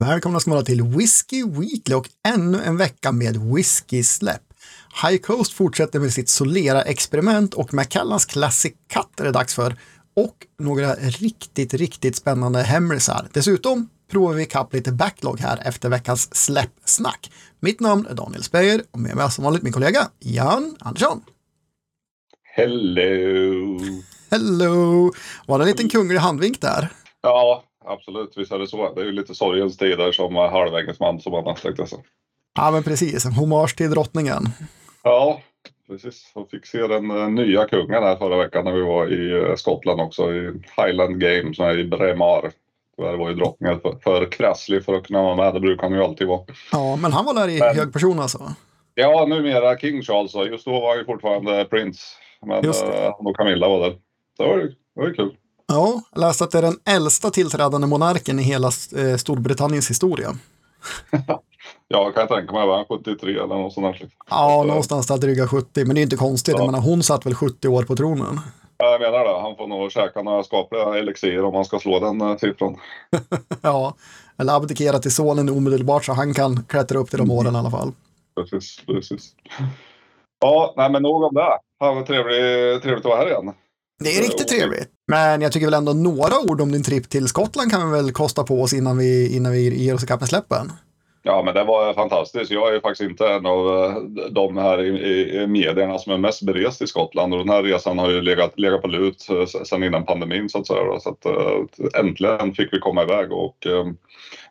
Välkomna ska vara till Whiskey Weekly och ännu en vecka med whisky-släpp. High Coast fortsätter med sitt Solera-experiment och Macallans Classic Cut är det dags för. Och några riktigt, riktigt spännande hemrisar. Dessutom provar vi ikapp lite backlog här efter veckans släppsnack. Mitt namn är Daniel Speyer och med mig som vanligt min kollega Jan Andersson. Hello! Hello! Var det en liten kunglig handvink där? Ja, absolut. Visst är det så. Det är ju lite sorgens tider som halvväggens man som annars tänkte jag Ja, men precis. Hommage till drottningen. Ja, precis. Jag fick se den uh, nya kungen här förra veckan när vi var i uh, Skottland också i Highland Games i Bremar. Tyvärr var ju drottningen för, för krasslig för att kunna vara med. Det brukar han ju alltid vara. Ja, men han var där i men, hög person alltså? Ja, numera King Charles. Just då var han ju fortfarande prins. Men uh, han och Camilla var där. Det var ju, det var ju kul. Ja, jag läste att det är den äldsta tillträdande monarken i hela eh, Storbritanniens historia. ja, kan jag tänka mig. Va? 73 eller något sånt där. Ja, någonstans där dryga 70. Men det är inte konstigt. Ja. Jag menar, hon satt väl 70 år på tronen. Jag menar det. Han får nog käka några skapliga elixir om han ska slå den uh, siffran. ja, eller abdikera till sonen omedelbart så han kan klättra upp till de åren i alla fall. Precis, precis. Ja, nej men nog om det. Ha, vad trevligt, trevligt att vara här igen. Det är riktigt trevligt. Men jag tycker väl ändå några ord om din tripp till Skottland kan vi väl kosta på oss innan vi, innan vi ger oss ikapp med släppen. Ja, men det var fantastiskt. Jag är faktiskt inte en av eh, de här i, i medierna som är mest berest i Skottland och den här resan har ju legat, legat på lut eh, sedan innan pandemin så att säga. Så att, eh, äntligen fick vi komma iväg och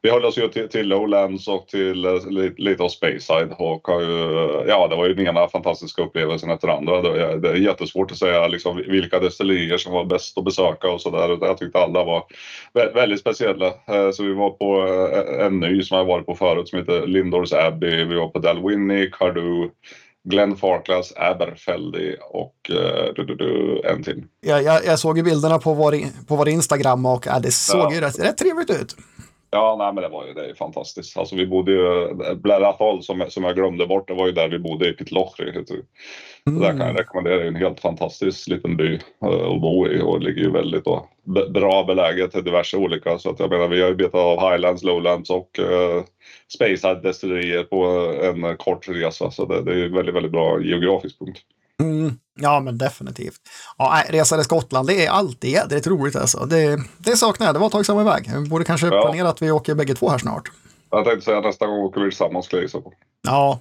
vi höll oss ju till, till Lowlands och till lite, lite av Speyside och har ju, ja, det var ju den ena fantastiska upplevelsen efter andra. Det, är, det är jättesvårt att säga liksom vilka destillerier som var bäst att besöka och så där. Jag tyckte alla var väldigt speciella. Så vi var på en ny som jag varit på förut som heter Lindors Abbey. Vi var på Dalwhinnie, Cardew, Glenn Farclas, Aberfeldy och uh, du, du, du, en till. Ja, jag, jag såg ju bilderna på vår, på vår Instagram och ja, det såg ja. ju rätt, rätt trevligt ut. Ja, nej, men det var ju det är fantastiskt. Alltså vi bodde ju, Blair Atoll som, som jag glömde bort, det var ju där vi bodde i Pitlochry. Mm. Där kan jag rekommendera, det är en helt fantastisk liten by uh, att bo i och ligger ju väldigt då, bra beläget till diverse olika. Så att jag menar, vi har ju betat av Highlands, Lowlands och uh, Speyside destillerier på en kort resa. Så det, det är ju väldigt, väldigt bra geografisk punkt. Mm, ja, men definitivt. Ja, resa till Skottland, det är alltid jädrigt roligt alltså. Det, det saknar jag, det var ett tag sedan iväg. Vi borde kanske ja. planera att vi åker bägge två här snart. Jag tänkte säga nästa gång åker vi tillsammans skulle jag på. Ja.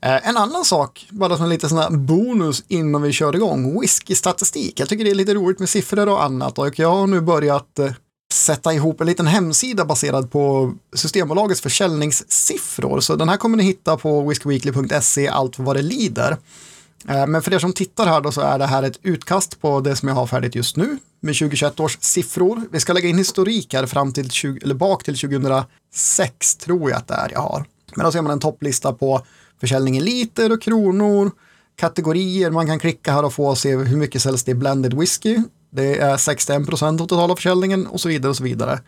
Eh, en annan sak, bara som en liten sån här bonus innan vi kör igång, whisky-statistik. Jag tycker det är lite roligt med siffror och annat och jag har nu börjat eh, sätta ihop en liten hemsida baserad på Systembolagets försäljningssiffror. Så den här kommer ni hitta på whiskyweekly.se allt vad det lider. Eh, men för er som tittar här då så är det här ett utkast på det som jag har färdigt just nu med 2021 års siffror. Vi ska lägga in historik här fram till 20, eller bak till 2006 tror jag att det är jag har. Men då ser man en topplista på försäljning i liter och kronor, kategorier man kan klicka här och få och se hur mycket säljs det i blended whisky. Det är 61 procent av totala försäljningen och så vidare och så vidare.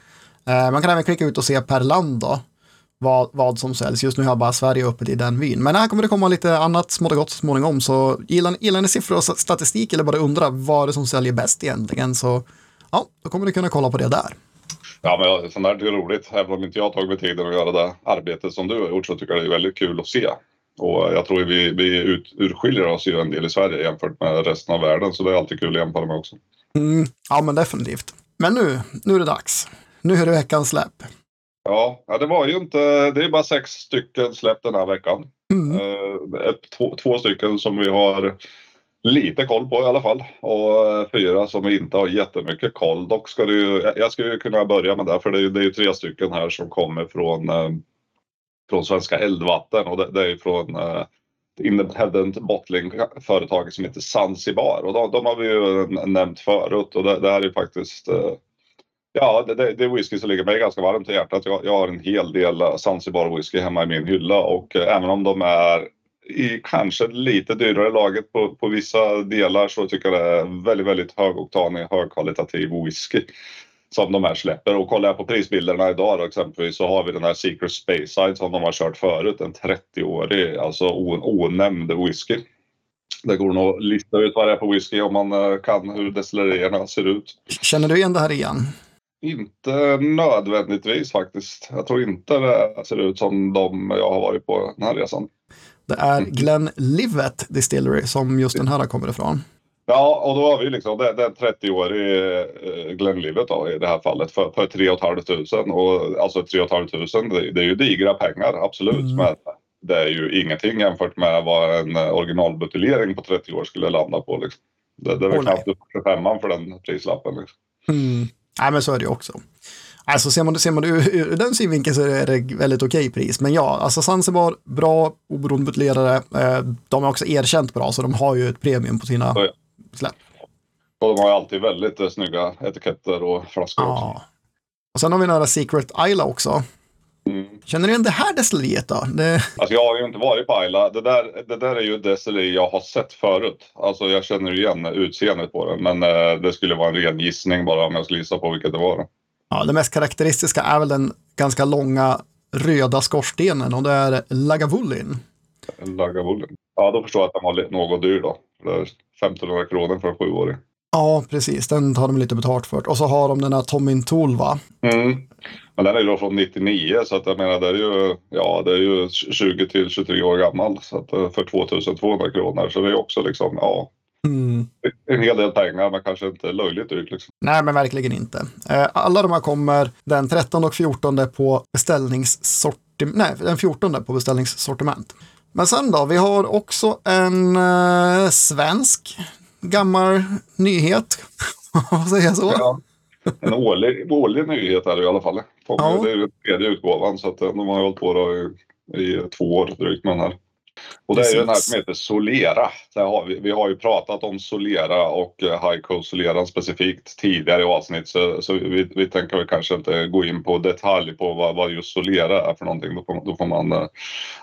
Eh, man kan även klicka ut och se per land då vad, vad som säljs. Just nu har jag bara Sverige öppet i den vyn. Men här kommer det komma lite annat smått och gott så småningom. Så gillar, gillar ni siffror och statistik eller bara undrar vad det är som säljer bäst egentligen så ja, då kommer ni kunna kolla på det där. Ja, men sånt där är roligt. Även om inte jag har tagit mig tiden att göra det arbetet som du har gjort så tycker jag det är väldigt kul att se. Och jag tror vi, vi ut, urskiljer oss ju en del i Sverige jämfört med resten av världen. Så det är alltid kul att jämföra med också. Mm, ja, men definitivt. Men nu, nu är det dags. Nu är det veckans släpp. Ja, ja, det var ju inte, det är bara sex stycken släpp den här veckan. Mm. Eh, två, två, stycken som vi har lite koll på i alla fall och eh, fyra som vi inte har jättemycket koll. Dock ska ju, jag skulle kunna börja med det för det är, det är ju tre stycken här som kommer från, eh, från Svenska Eldvatten och det, det är från eh, Independent Bottling företaget som heter Zanzibar och de, de har vi ju nämnt förut och det, det här är faktiskt Ja, det, det, det, är whisky som ligger mig ganska varmt i hjärtat. Jag, jag har en hel del eh, Zanzibar whisky hemma i min hylla och eh, även om de är i kanske lite dyrare laget på, på vissa delar så tycker jag det är väldigt, väldigt högoktanig, högkvalitativ whisky som de här släpper. Och kollar jag på prisbilderna idag då, exempelvis så har vi den här Secret Space Side som de har kört förut, en 30-årig, alltså onämnd whisky. Det går nog att lista ut vad det är på whisky om man eh, kan hur destillerierna ser ut. Känner du igen det här igen? Inte nödvändigtvis faktiskt. Jag tror inte det ser ut som de jag har varit på den här resan. Det är Glenn Livet Distillery som just den här kommer ifrån. Ja, och då har vi liksom det, det är 30-årig eh, Glenlivet då i det här fallet för, för 3 500 och alltså 3 500 det, det är ju digra pengar absolut mm. men det är ju ingenting jämfört med vad en originalbuteljering på 30 år skulle landa på. Liksom. Det, det är väl knappt upp 25 för den prislappen. Liksom. Mm. Nej, men så är det ju också. Alltså ser man, ser man det ur, ur den synvinkeln så är det väldigt okej pris. Men ja, alltså Zanzibar, bra oberoende buteljare. Eh, de är också erkänt bra, så de har ju ett premium på sina ja. släpp. Och de har ju alltid väldigt eh, snygga etiketter och flaskor ja. också. Och sen har vi några Secret Isla också. Mm. Känner du igen det här destilleriet då? Det... Alltså jag har ju inte varit på Ayla. Det där, det där är ju ett destilleri jag har sett förut. Alltså jag känner igen utseendet på den. Men eh, det skulle vara en ren gissning bara om jag skulle gissa på vilket det var. Ja, det mest karaktäristiska är väl den ganska långa röda skorstenen och det är Lagavulin. Lagavulin. Ja, då förstår jag att den var något dyr då. Det är 1500 kronor för en sjuåring. Ja, precis. Den tar de lite betalt för. Och så har de den här Tomin Tool, va? Mm. Men den är ju då från 99 så att jag menar det är ju, ja, det är ju 20 till 23 år gammal. Så att eh, för 2200 kronor så det är också liksom, ja. Mm. En hel del pengar men kanske inte löjligt dyrt. Liksom. Nej, men verkligen inte. Eh, alla de här kommer den 13 och 14 på beställningssortiment. Nej, den 14 på beställningssortiment. Men sen då, vi har också en eh, svensk gammal nyhet. Vad säger jag så? Ja, en årlig, årlig nyhet är det i alla fall. Ja. Det är ju tredje utgåvan så att eh, de har hållit på i, i två år drygt med den här. Och det är ju den här som heter Solera. Har vi, vi, har ju pratat om Solera och eh, High Coast Soleran specifikt tidigare i avsnitt så, så vi, vi, tänker väl kanske inte gå in på detalj på vad, vad just Solera är för någonting. Då får, då får man uh,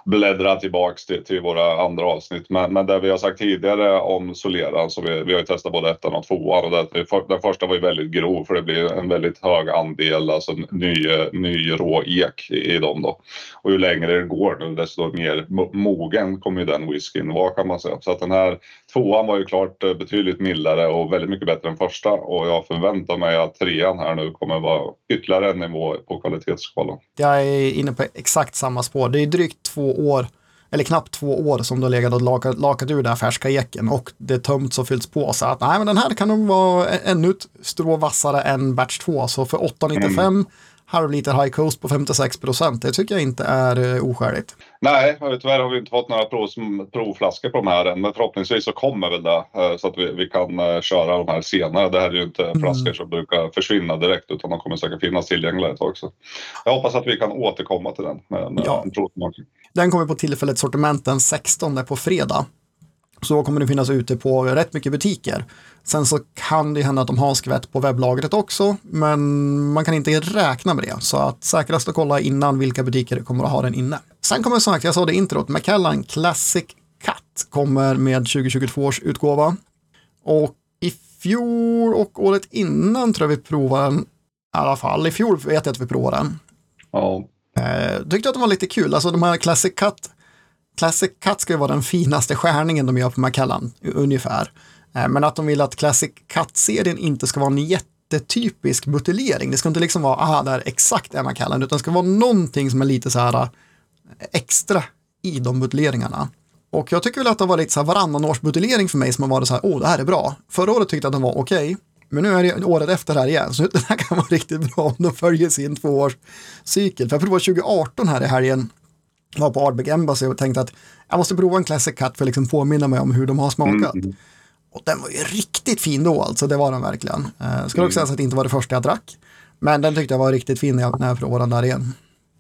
bläddra tillbaks till, till, våra andra avsnitt. Men, men det vi har sagt tidigare om Solera, så vi, vi har ju testat både ettan och tvåan och det, den första var ju väldigt grov för det blir en väldigt hög andel alltså ny, ny rå ek i, i dem då. Och ju längre det går nu desto mer mogen sen kom ju den whiskyn vara kan man säga. Så att den här tvåan var ju klart eh, betydligt mildare och väldigt mycket bättre än första och jag förväntar mig att trean här nu kommer vara ytterligare en nivå på kvalitetsskalan. Jag är inne på exakt samma spår. Det är drygt två år eller knappt två år som du har legat och lakat, lakat ur den här färska eken och det tömts och fyllts på. Så att nej, men den här kan nog vara ännu ett strå vassare än batch 2. Så för 895 mm halv liter High Coast på 56 procent. Det tycker jag inte är uh, oskäligt. Nej, tyvärr har vi inte fått några prov, provflaskor på de här än, men förhoppningsvis så kommer väl det uh, så att vi, vi kan uh, köra de här senare. Det här är ju inte mm. flaskor som brukar försvinna direkt utan de kommer säkert finnas tillgängliga ett tag. Så jag hoppas att vi kan återkomma till den med, med ja. en provsmakning. Den kommer på tillfället sortiment den 16 på fredag. Så kommer det finnas ute på rätt mycket butiker. Sen så kan det hända att de har skvätt på webblagret också, men man kan inte räkna med det. Så att säkrast att kolla innan vilka butiker kommer att ha den inne. Sen kommer som sagt, jag sa det introt, Macallan Classic Cut kommer med 2022 års utgåva. Och i fjol och året innan tror jag vi provade den, i alla fall i fjol vet jag att vi provade den. Ja. Eh, tyckte att den var lite kul, alltså de här Classic Cut Classic Cut ska ju vara den finaste skärningen de gör på Macallan, ungefär. Eh, men att de vill att Classic Cut-serien inte ska vara en jättetypisk buteljering. Det ska inte liksom vara, aha, det här är exakt är Macallan, utan det ska vara någonting som är lite så här eh, extra i de buteljeringarna. Och jag tycker väl att det har lite så här varannan års buteljering för mig som har varit så här, åh, oh, det här är bra. Förra året tyckte jag att den var okej, okay, men nu är det året efter här igen, så den här kan vara riktigt bra om de följer sin tvåårscykel. För jag provade 2018 här i helgen var på Ardbeg Embassy och tänkte att jag måste prova en Classic Cut för att liksom påminna mig om hur de har smakat. Mm. Och den var ju riktigt fin då alltså, det var den verkligen. Eh, mm. också säga att det inte var det första jag drack. Men den tyckte jag var riktigt fin när jag, när jag provade den där igen.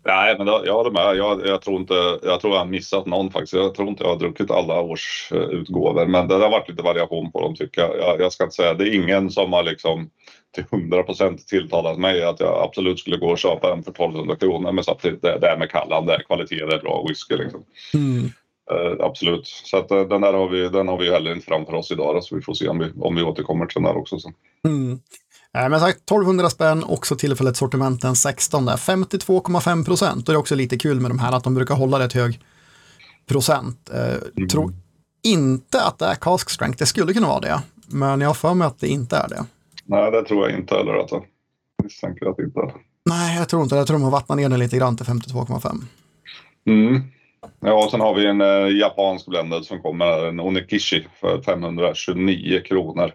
Nej, men jag håller med. Jag, jag, tror inte, jag tror jag har missat någon faktiskt. Jag tror inte jag har druckit alla års uh, utgåvor, men det har varit lite variation på dem tycker jag. jag. jag. ska inte säga, det är ingen som har liksom till 100 procent tilltalat mig att jag absolut skulle gå och köpa en för 1200 kronor. Men samtidigt, det, det är med Kallan, det är kvalitet, det är bra whisky liksom. Mm. Uh, absolut, så att, uh, den där har vi, den har vi heller inte framför oss idag, så vi får se om vi, om vi återkommer till den där också. Så. Mm. Eh, men sagt, 1200 spänn, också tillfället sortimenten 16 där, 52,5 procent. Och det är också lite kul med de här att de brukar hålla rätt hög procent. Eh, mm. Tror inte att det är cask strength, det skulle kunna vara det. Men jag har för mig att det inte är det. Nej, det tror jag inte heller. Alltså. misstänker att det inte är. Nej, jag tror inte det. Jag tror de har vattnat ner den lite grann till 52,5. Mm. Ja, och sen har vi en eh, japansk blended som kommer, en Onikishi för 529 kronor.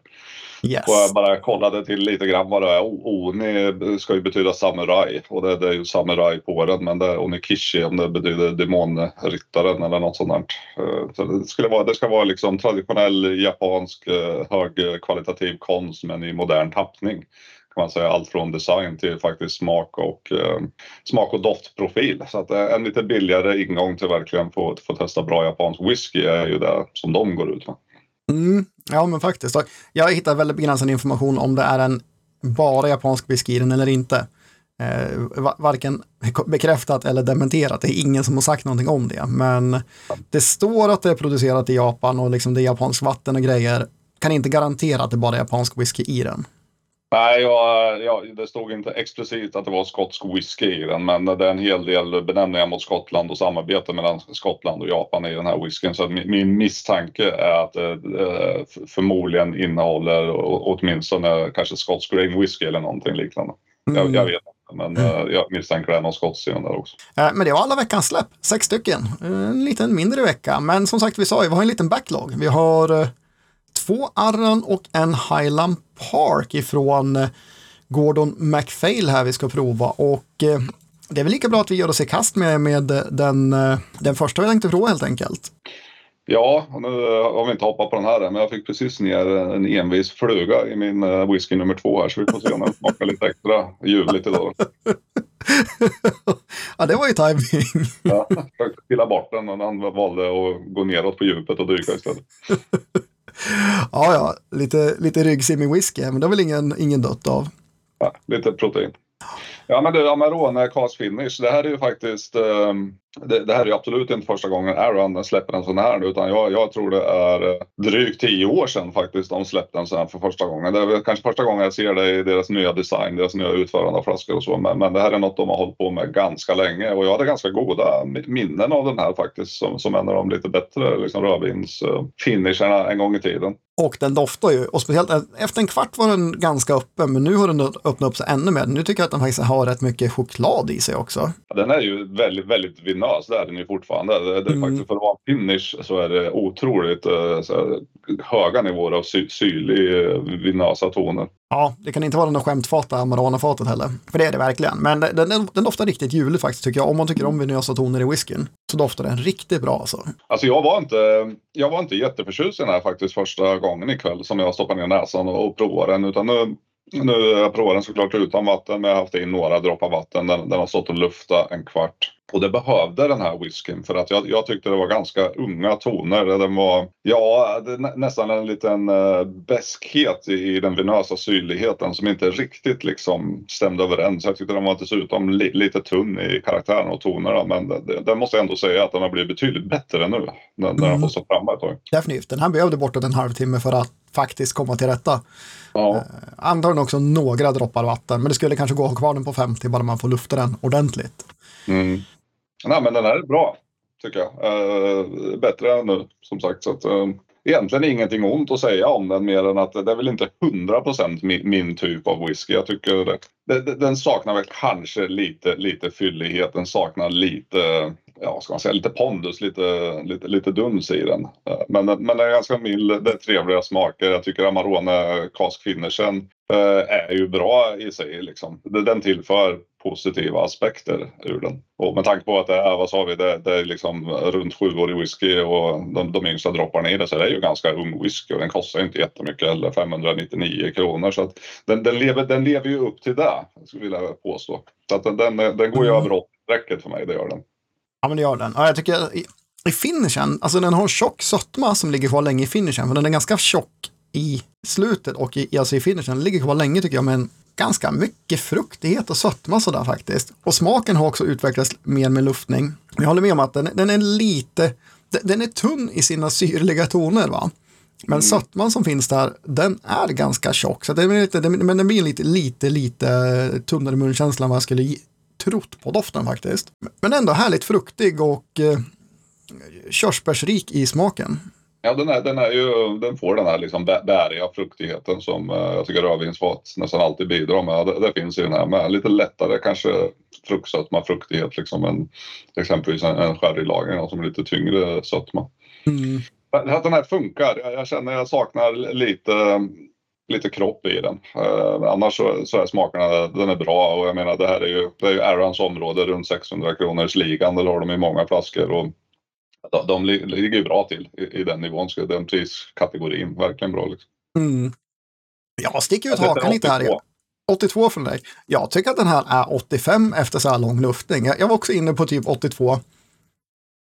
Yes. Och jag bara kollade till lite grann vad det är. Oni ska ju betyda samuraj och det, det är ju samuraj på den men det är Onikishi om det betyder demonryttaren eller något sånt. Eh, Så det, skulle vara, det ska vara liksom traditionell japansk eh, högkvalitativ konst men i modern tappning. Kan man säga allt från design till faktiskt smak och eh, smak och doftprofil. Så att eh, en lite billigare ingång till verkligen få, få testa bra japansk whisky är ju det som de går ut med. Mm, ja, men faktiskt. Jag hittar väldigt begränsad information om det är en bara japansk whisky i den eller inte. Eh, varken bekräftat eller dementerat. Det är ingen som har sagt någonting om det. Men det står att det är producerat i Japan och liksom det är japansk vatten och grejer. Kan inte garantera att det bara är japansk whisky i den. Nej, jag, jag, det stod inte explicit att det var skotsk whisky i den, men det är en hel del benämningar mot Skottland och samarbete mellan Skottland och Japan i den här whiskyn. Så min, min misstanke är att det eh, förmodligen innehåller åtminstone kanske skotsk grain whisky eller någonting liknande. Jag, jag vet inte, men eh, jag misstänker det är någon skotskt i den där också. Eh, Men det var alla veckans släpp, sex stycken. En liten mindre vecka, men som sagt vi sa ju, vi har en liten backlog. Vi har två Arran och en Highland Park ifrån eh, Gordon MacPhail här vi ska prova och eh, det är väl lika bra att vi gör oss i kast med, med den, eh, den första vi tänkte prova helt enkelt. Ja, nu har vi inte hoppat på den här än, men jag fick precis ner en envis fluga i min whisky nummer två här, så vi får se om den smakar lite extra ljuvligt idag. ja, det var ju timing. Ja, jag försökte pilla bort den, men han valde att gå neråt på djupet och dyka istället. ja, ja, lite, lite ryggsim whisky, men det har väl ingen, ingen dött av. Ja, lite protein. Ja men du, Amarone Cast Finish. Det här är ju faktiskt um, det, det här är ju absolut inte första gången Aaron släpper en sån här utan jag, jag tror det är eh, drygt tio år sedan faktiskt de släppte en sån här för första gången. Det är väl kanske första gången jag ser det i deras nya design, deras nya utförande av flaskor och så. Men, men det här är något de har hållit på med ganska länge och jag hade ganska goda minnen av den här faktiskt som, som en av de lite bättre liksom, rödvins uh, finisherna en gång i tiden. Och den doftar ju, och speciellt eh, efter en kvart var den ganska öppen, men nu har den öppnat upp sig ännu mer. Nu tycker jag att den faktiskt har rätt mycket choklad i sig också. Den är ju väldigt, väldigt vinös, det är den ju fortfarande. Det, det är Mm. faktiskt för att vara en finish så är det otroligt eh, så höga nivåer av sy, syrlig eh, vinösa toner. Ja, det kan inte vara något skämtfat, Amarana-fatet heller. För det är det verkligen. Men den, den, den doftar riktigt juligt faktiskt tycker jag. Om man tycker om vinösa toner i whiskyn så doftar den riktigt bra alltså. Alltså jag var inte, jag var inte jätteförtjust i den här faktiskt första gången ikväll som jag stoppade ner näsan och, och provade den. Utan nu, nu jag provar den såklart utan vatten men jag har haft in några droppar vatten. Den, den har stått och luftat en kvart. Och det behövde den här whiskyn för att jag, jag tyckte det var ganska unga toner. Den var, ja, nästan en liten uh, bäskhet i, i den vinösa syrligheten som inte riktigt liksom stämde överens. Jag tyckte den var dessutom li, lite tunn i karaktären och tonerna. Men det, det måste jag ändå säga att den har blivit betydligt bättre nu. När, när den Mm. får stå framme ett tag. Definitivt. Den här behövde bortåt en halvtimme för att faktiskt komma till rätta. Ja. Antagligen också några droppar vatten, men det skulle kanske gå att ha kvar den på 50 bara man får lufta den ordentligt. Mm. Nej men den här är bra. Tycker jag. Eh, bättre än nu som sagt. Så att, eh, egentligen ingenting ont att säga om den mer än att det är väl inte 100% min, min typ av whisky. Jag tycker det, det, den saknar väl kanske lite, lite fyllighet. Den saknar lite, ja ska man säga, lite pondus, lite, lite, lite duns i den. Eh, Men, den- men den är ganska mild, det är trevliga smaker. Jag tycker Amarone Cask Finishen eh, är ju bra i sig. Liksom. Den tillför positiva aspekter ur den. Och med tanke på att det är, vad sa vi, det, det är liksom runt sjuårig whisky och de, de yngsta dropparna i det så det är ju ganska ung whisky och den kostar inte jättemycket eller 599 kronor. Så att den, den, lever, den lever ju upp till det, skulle jag vilja påstå. Så att den, den, den går ju Mm. över 80-strecket för mig, det gör den. Ja, men det gör den. Ja, jag tycker i, i finishen, alltså den har en tjock sötma som ligger kvar länge i finishen, för den är ganska tjock i slutet och i, alltså i finishen. Den ligger kvar länge tycker jag, men ganska mycket fruktighet och sötma sådär faktiskt. Och smaken har också utvecklats mer med luftning. Jag håller med om att den, den är lite, den, den är tunn i sina syrliga toner va. Men sötman som finns där, den är ganska tjock. Så är lite, den- men den blir lite, lite, lite tunnare munkänsla än vad jag skulle trott på doften faktiskt. Men ändå härligt fruktig och eh, körsbärsrik i smaken. Ja, den, är, den, är ju, den får den här liksom bäriga fruktigheten som uh, jag tycker rödvinsfat nästan alltid bidrar med. Det, det, finns i den här med. Lite lättare kanske fruktsötma, fruktighet liksom än exempelvis en, en sherrylagring som är lite tyngre sötma. Mm. Att den här funkar. Jag, jag känner jag saknar lite lite kropp i den. Uh, annars så, så är smakerna, den är bra och jag menar det här är ju, det är ju Arans område runt 600 kronors ligan. Där har de i många flaskor och de, de ligger ju bra till i, i den nivån, så den priskategorin. Verkligen bra liksom. Mm. Jag sticker ut hakan lite här. 82 från dig. Jag tycker att den här är 85 efter så här lång luftning. Jag, jag var också inne på typ 82.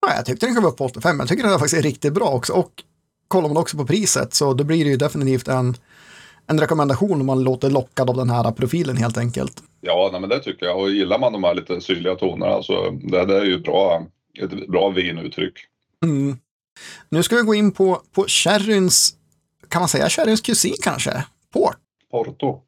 Nej, jag tyckte den vara upp på 85. Jag tycker den är faktiskt riktigt bra också. Och kollar man också på priset så då blir det ju definitivt en en rekommendation om man låter lockad av den här profilen helt enkelt. Ja, nej, men det tycker jag. Och gillar man de här lite syrliga tonerna så det, det är ju bra, ett bra vinuttryck. Mm. Nu ska vi gå in på, på sherryns, kan man säga sherryns kusin kanske? Port. Porto.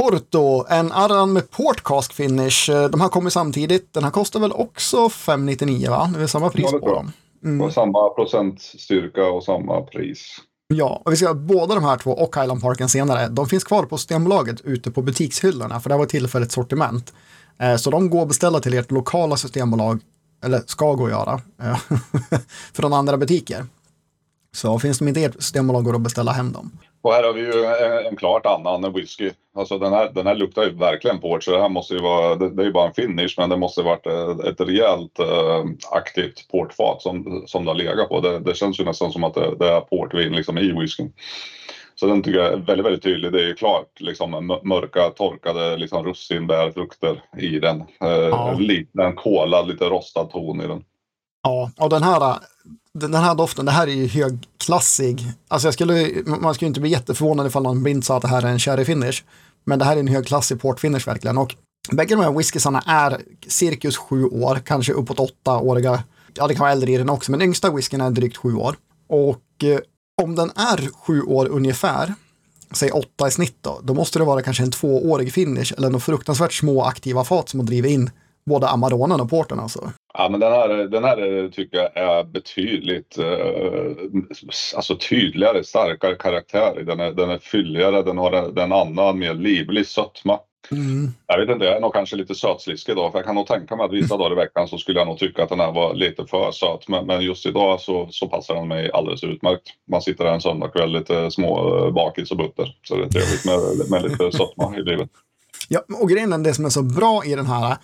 Porto, en Arran med port cask finish. De här kommer samtidigt. Den här kostar väl också 599 va? Det är samma pris ja, på dem. Mm. samma procentstyrka och samma pris. Ja, och vi ska båda de här två och Highland Parken senare, de finns kvar på Systembolaget ute på butikshyllorna, för det var tillfälligt sortiment. Eh, så de går att beställa till ert lokala systembolag, eller ska gå att göra, eh, från andra butiker. Så finns de inte i ert systembolag går det att beställa hem dem. Och här har vi ju en, en klart annan whisky. Alltså den här, den här luktar ju verkligen port så det här måste ju vara, det, det är ju bara en finish men det måste varit ett, ett rejält äh, aktivt portfat som, som det har legat på. Det, det känns ju nästan som att det, det är portvin liksom i whiskyn. Så den tycker jag är väldigt, väldigt tydlig. Det är ju klart liksom mörka torkade liksom russinbärfrukter i den. Eh, ja. Lite en kolad, lite rostad ton i den. Ja, och den här den här doften, det här är ju högklassig. Alltså jag skulle, man skulle inte bli jätteförvånad ifall någon blind sa att det här är en sherry finish. Men det här är en högklassig portfinish verkligen. Och bägge de här whiskysarna är cirkus sju år, kanske uppåt åtta åriga. Ja, det kan vara äldre i den också, men yngsta whiskyn är drygt sju år. Och eh, om den är sju år ungefär, säg åtta i snitt då, då måste det vara kanske en tvåårig finish eller några fruktansvärt små aktiva fat som har drivit in både Amaronen och Porten alltså. Ja, men den här, den här tycker jag är betydligt eh, alltså tydligare, starkare karaktär. Den är, den är fylligare, den har en, en annan mer livlig sötma. Mm. Jag vet inte, jag är nog kanske lite sötsliskig idag för jag kan nog tänka mig att vissa dagar i veckan så skulle jag nog tycka att den här var lite för söt. Men, men just idag så, så passar den mig alldeles utmärkt. Man sitter där en söndagkväll lite små eh, bakis och butter. Så det är trevligt med, med lite sötma i livet. Ja, och grejen är det som är så bra i den här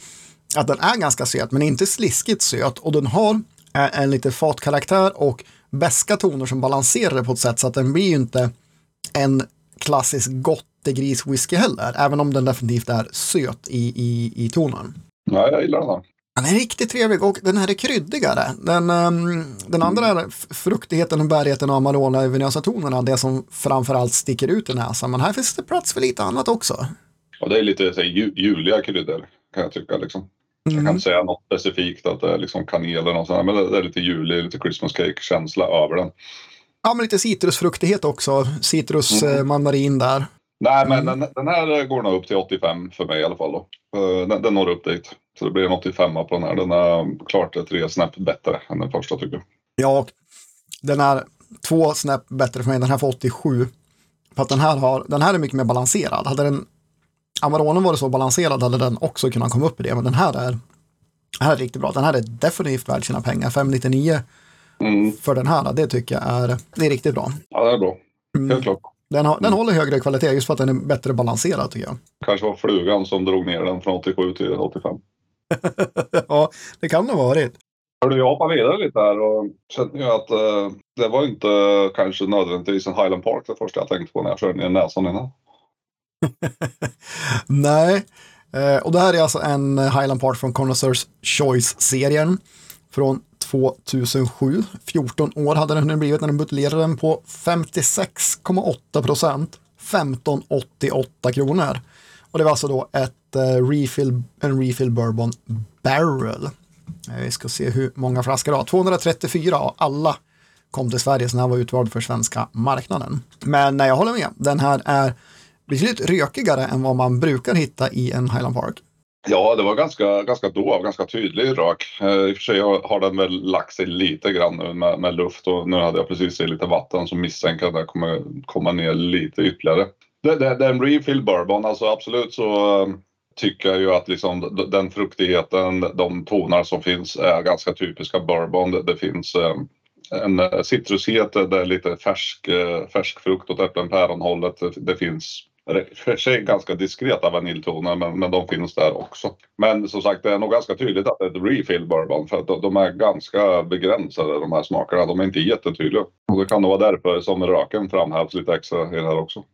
att den är ganska söt, men inte sliskigt söt. Och den har eh, en lite fatkaraktär och beska toner som balanserar det på ett sätt så att den blir ju inte en klassisk gottegris-whisky heller, även om den definitivt är söt i, i, i tonen. Ja, jag gillar den. Den är riktigt trevlig och den här är kryddigare. Den, um, den andra är fruktigheten och bärigheten av Amarone Venösa tonerna, det som framförallt sticker ut i näsan. Men här finns det plats för lite annat också. Och det är lite så, juliga kryddor kan jag tycka. Liksom. Mm. Jag kan mm. inte säga något specifikt att det är liksom kanel eller något sånt, men det är lite julig, lite Christmas cake-känsla över den. Ja, men lite citrusfruktighet också. Citrus, mm. Eh, mandarin där. Nej, men mm. den, den, här går nog upp till 85 för mig i alla fall. Då. Eh, den, den når upp dit. Så det blir en 85 på den här. Den är klart tre snäpp bättre än den första tycker jag. Ja, och den är två snäpp bättre för mig. Den här får 87. För att den här, har, den här är mycket mer balanserad. Hade den Amaronen var det så balanserad hade den också kunnat komma upp i det, men den här är, den här är riktigt bra. Den här är definitivt värd sina pengar. 599 mm. för den här, det tycker jag är, det är riktigt bra. Ja, det är bra. Mm. Helt klart. Den, har, den håller högre kvalitet just för att den är bättre balanserad tycker jag. Kanske var flugan som drog ner den från 87 till 85. ja, det kan det ha varit. Hörde, jag hoppar vidare lite här och kände ju att eh, det var inte kanske nödvändigtvis en Highland Park det första jag tänkte på när jag körde ner näsan innan. Nej, eh, och det här är alltså en Highland Park från Connoisseurs Choice-serien från 2007. 14 år hade den blivit när den buteljerade den på 56,8 procent. 1588 kronor. Och det var alltså då ett uh, refill, en refill bourbon barrel. Eh, vi ska se hur många flaskor det var, 234 och alla kom till Sverige så den här var utvald för svenska marknaden. Men nej, jag håller med. Den här är betydligt rökigare än vad man brukar hitta i en Highland Park. Ja, det var ganska, ganska dov, ganska tydlig rök. Eh, I och för sig har den väl lagt sig lite grann nu med, med luft och nu hade jag precis i lite vatten som misstänker att det kommer komma ner lite ytterligare. Det, det, det är en refill bourbon, alltså absolut så eh, tycker jag ju att liksom den fruktigheten, de toner som finns är ganska typiska bourbon. Det, det finns eh, en eh, citrushet, eh, det är lite färsk, färsk frukt åt äpplen-päron-hållet. Det finns för sig ganska diskreta vaniljtoner men, men de finns där också. Men som sagt det är nog ganska tydligt att det är ett refill bourbon för att de, de är ganska begränsade de här smakerna. De är inte jättetydliga. Och det kan nog vara därför som röken framhävs lite extra i det här också.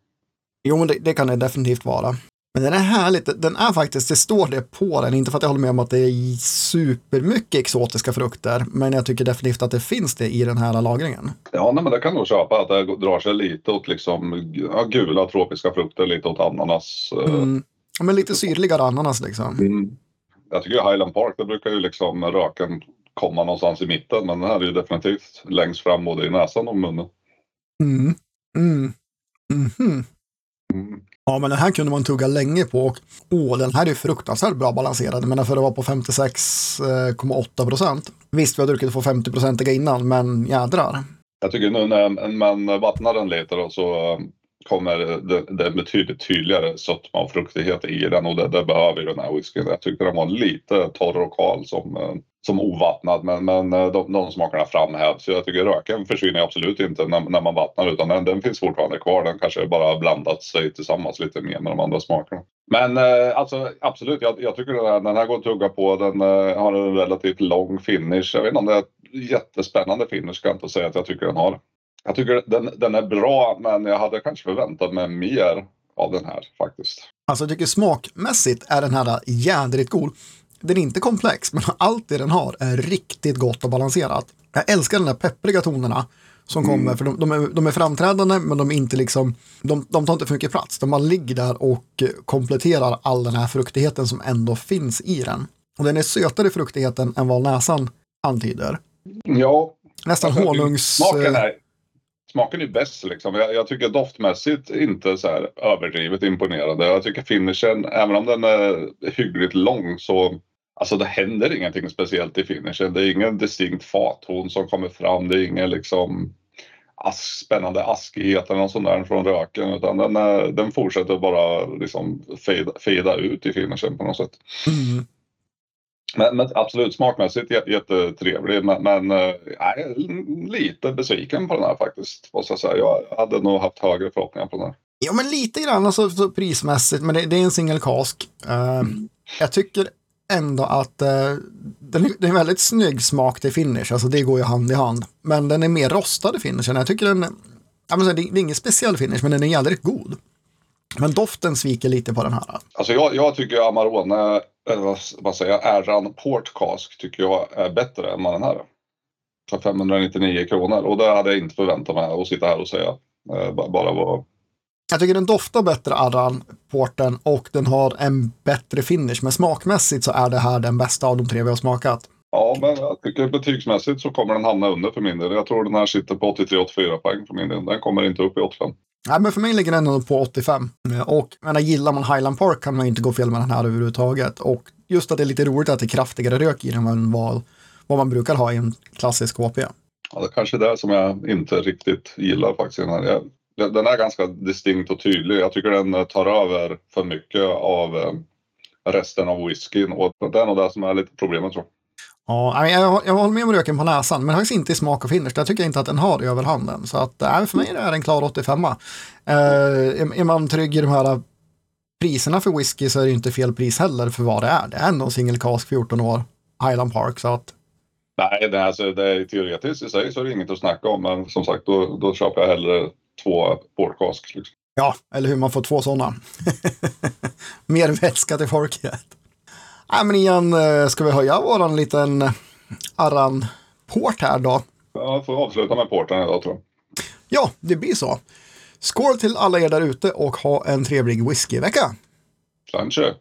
Jo, men det, det kan det definitivt vara. Men den är härligt, den är faktiskt, det står det på den, inte för att jag håller med om att det är supermycket exotiska frukter, men jag tycker definitivt att det finns det i den här lagringen. Ja, nej, men det kan nog köpa att det drar sig lite åt liksom ja, gula tropiska frukter, lite åt ananas. Eh. Mm. Men lite syrligare ananas liksom. Mm. Jag tycker Highland Park, det brukar ju liksom röken komma någonstans i mitten, men den här är ju definitivt längst fram både i näsan och munnen. Mm. Mm. Mm. Mm. Ja, men den här kunde man tugga länge på och åh, den här är fruktansvärt bra balanserad. Men för att vara på 56,8 eh, procent. Visst, vi har druckit på 50 procentiga innan, men jädrar. Jag tycker nu när man vattnar den lite då, så eh, kommer det, det betydligt tydligare sötma och fruktighet i den och det, det behöver den här whiskyn. Jag tyckte den var lite torr och kal som, eh, som ovattnad men, men eh, de, de smakerna framhävs. Jag tycker röken försvinner absolut inte när, när man vattnar utan den, den finns fortfarande kvar. Den kanske bara blandat sig tillsammans lite mer med de andra smakerna. Men eh, alltså absolut, jag, jag tycker den här, den här går att tugga på. Den eh, har en relativt lång finish. Jag vet inte om det är ett jättespännande finish ska jag inte säga att jag tycker den har. Jag tycker den, den är bra, men jag hade kanske förväntat mig mer av den här faktiskt. Alltså jag tycker smakmässigt är den här jädrigt god. Den är inte komplex, men allt det den har är riktigt gott och balanserat. Jag älskar de där peppriga tonerna som mm. kommer, för de, de, är, de är framträdande, men de är inte liksom, de, de tar inte för mycket plats. De bara ligger där och kompletterar all den här fruktigheten som ändå finns i den. Och den är sötare i fruktigheten än vad näsan antyder. Ja. Nästan honungs... Smaken är, smaken är bäst liksom. Jag, jag, tycker doftmässigt inte så här överdrivet imponerande. Jag tycker finishen, även om den är hyggligt lång så Alltså det händer ingenting speciellt i finishen. Det är ingen distinkt fatton som kommer fram. Det är ingen liksom ask, spännande askighet eller något sånt där från röken. Utan den, den fortsätter bara liksom fejda ut i finishen på något sätt. Mm. Men, men, absolut smakmässigt jättetrevlig men, men äh, lite besviken på den här faktiskt. Måste jag, säga. jag hade nog haft högre förhoppningar på den här. Ja men lite grann alltså, så prismässigt men det, det är en single cask. Uh, mm. Jag tycker ändå att eh, den, är, det är väldigt snygg smak till finish, alltså det går ju hand i hand. Men den är mer rostad i finishen. Jag tycker den, jag menar, det, det är ingen speciell finish men den är jävligt god. Men doften sviker lite på den här. Alltså jag, jag tycker Amarone eller vad, säger jag, Ärran Portcask tycker jag är bättre än den här. För 599 kronor och det hade jag inte förväntat mig att sitta här och säga. Eh, bara vad... Jag tycker den doftar bättre Arran Porten och den har en bättre finish. Men smakmässigt så är det här den bästa av de tre vi har smakat. Ja, men jag tycker betygsmässigt så kommer den hamna under för min del. Jag tror den här sitter på 83-84 poäng för min del. Den kommer inte upp i 85. Nej, men för mig ligger den nog på 85. Och menar, gillar man Highland Park kan man inte gå fel med den här överhuvudtaget. Och just att det är lite roligt att det är kraftigare rök i den än vad, vad man brukar ha i en klassisk HP. Ja, det är kanske det som jag inte riktigt gillar faktiskt. Här. Den är ganska distinkt och tydlig. Jag tycker den tar över för mycket av eh, resten av whiskyn och det är nog det som är lite problemet tror jag. Ja, jag, jag håller med om röken på näsan, men faktiskt inte i smak och finish. Jag tycker inte att den har överhanden. Så att, äh, för mig är det en klar 85. Eh, är, är man trygg i de här priserna för whisky så är det inte fel pris heller för vad det är. Det är ändå single cask 14 år, Highland Park. Så att... Nej, det är, alltså, det är teoretiskt i sig så är det inget att snacka om. Men som sagt, då, då köper jag hellre två portcask. Liksom. Ja, eller hur man får två sådana. Mer vätska till folket. Nej, men igen, eh, ska vi höja våran liten Arran-port här då? Ja, får avsluta med porten idag tror jag. Ja, det blir så. Skål till alla er där ute och ha en trevlig whiskyvecka. Kanske.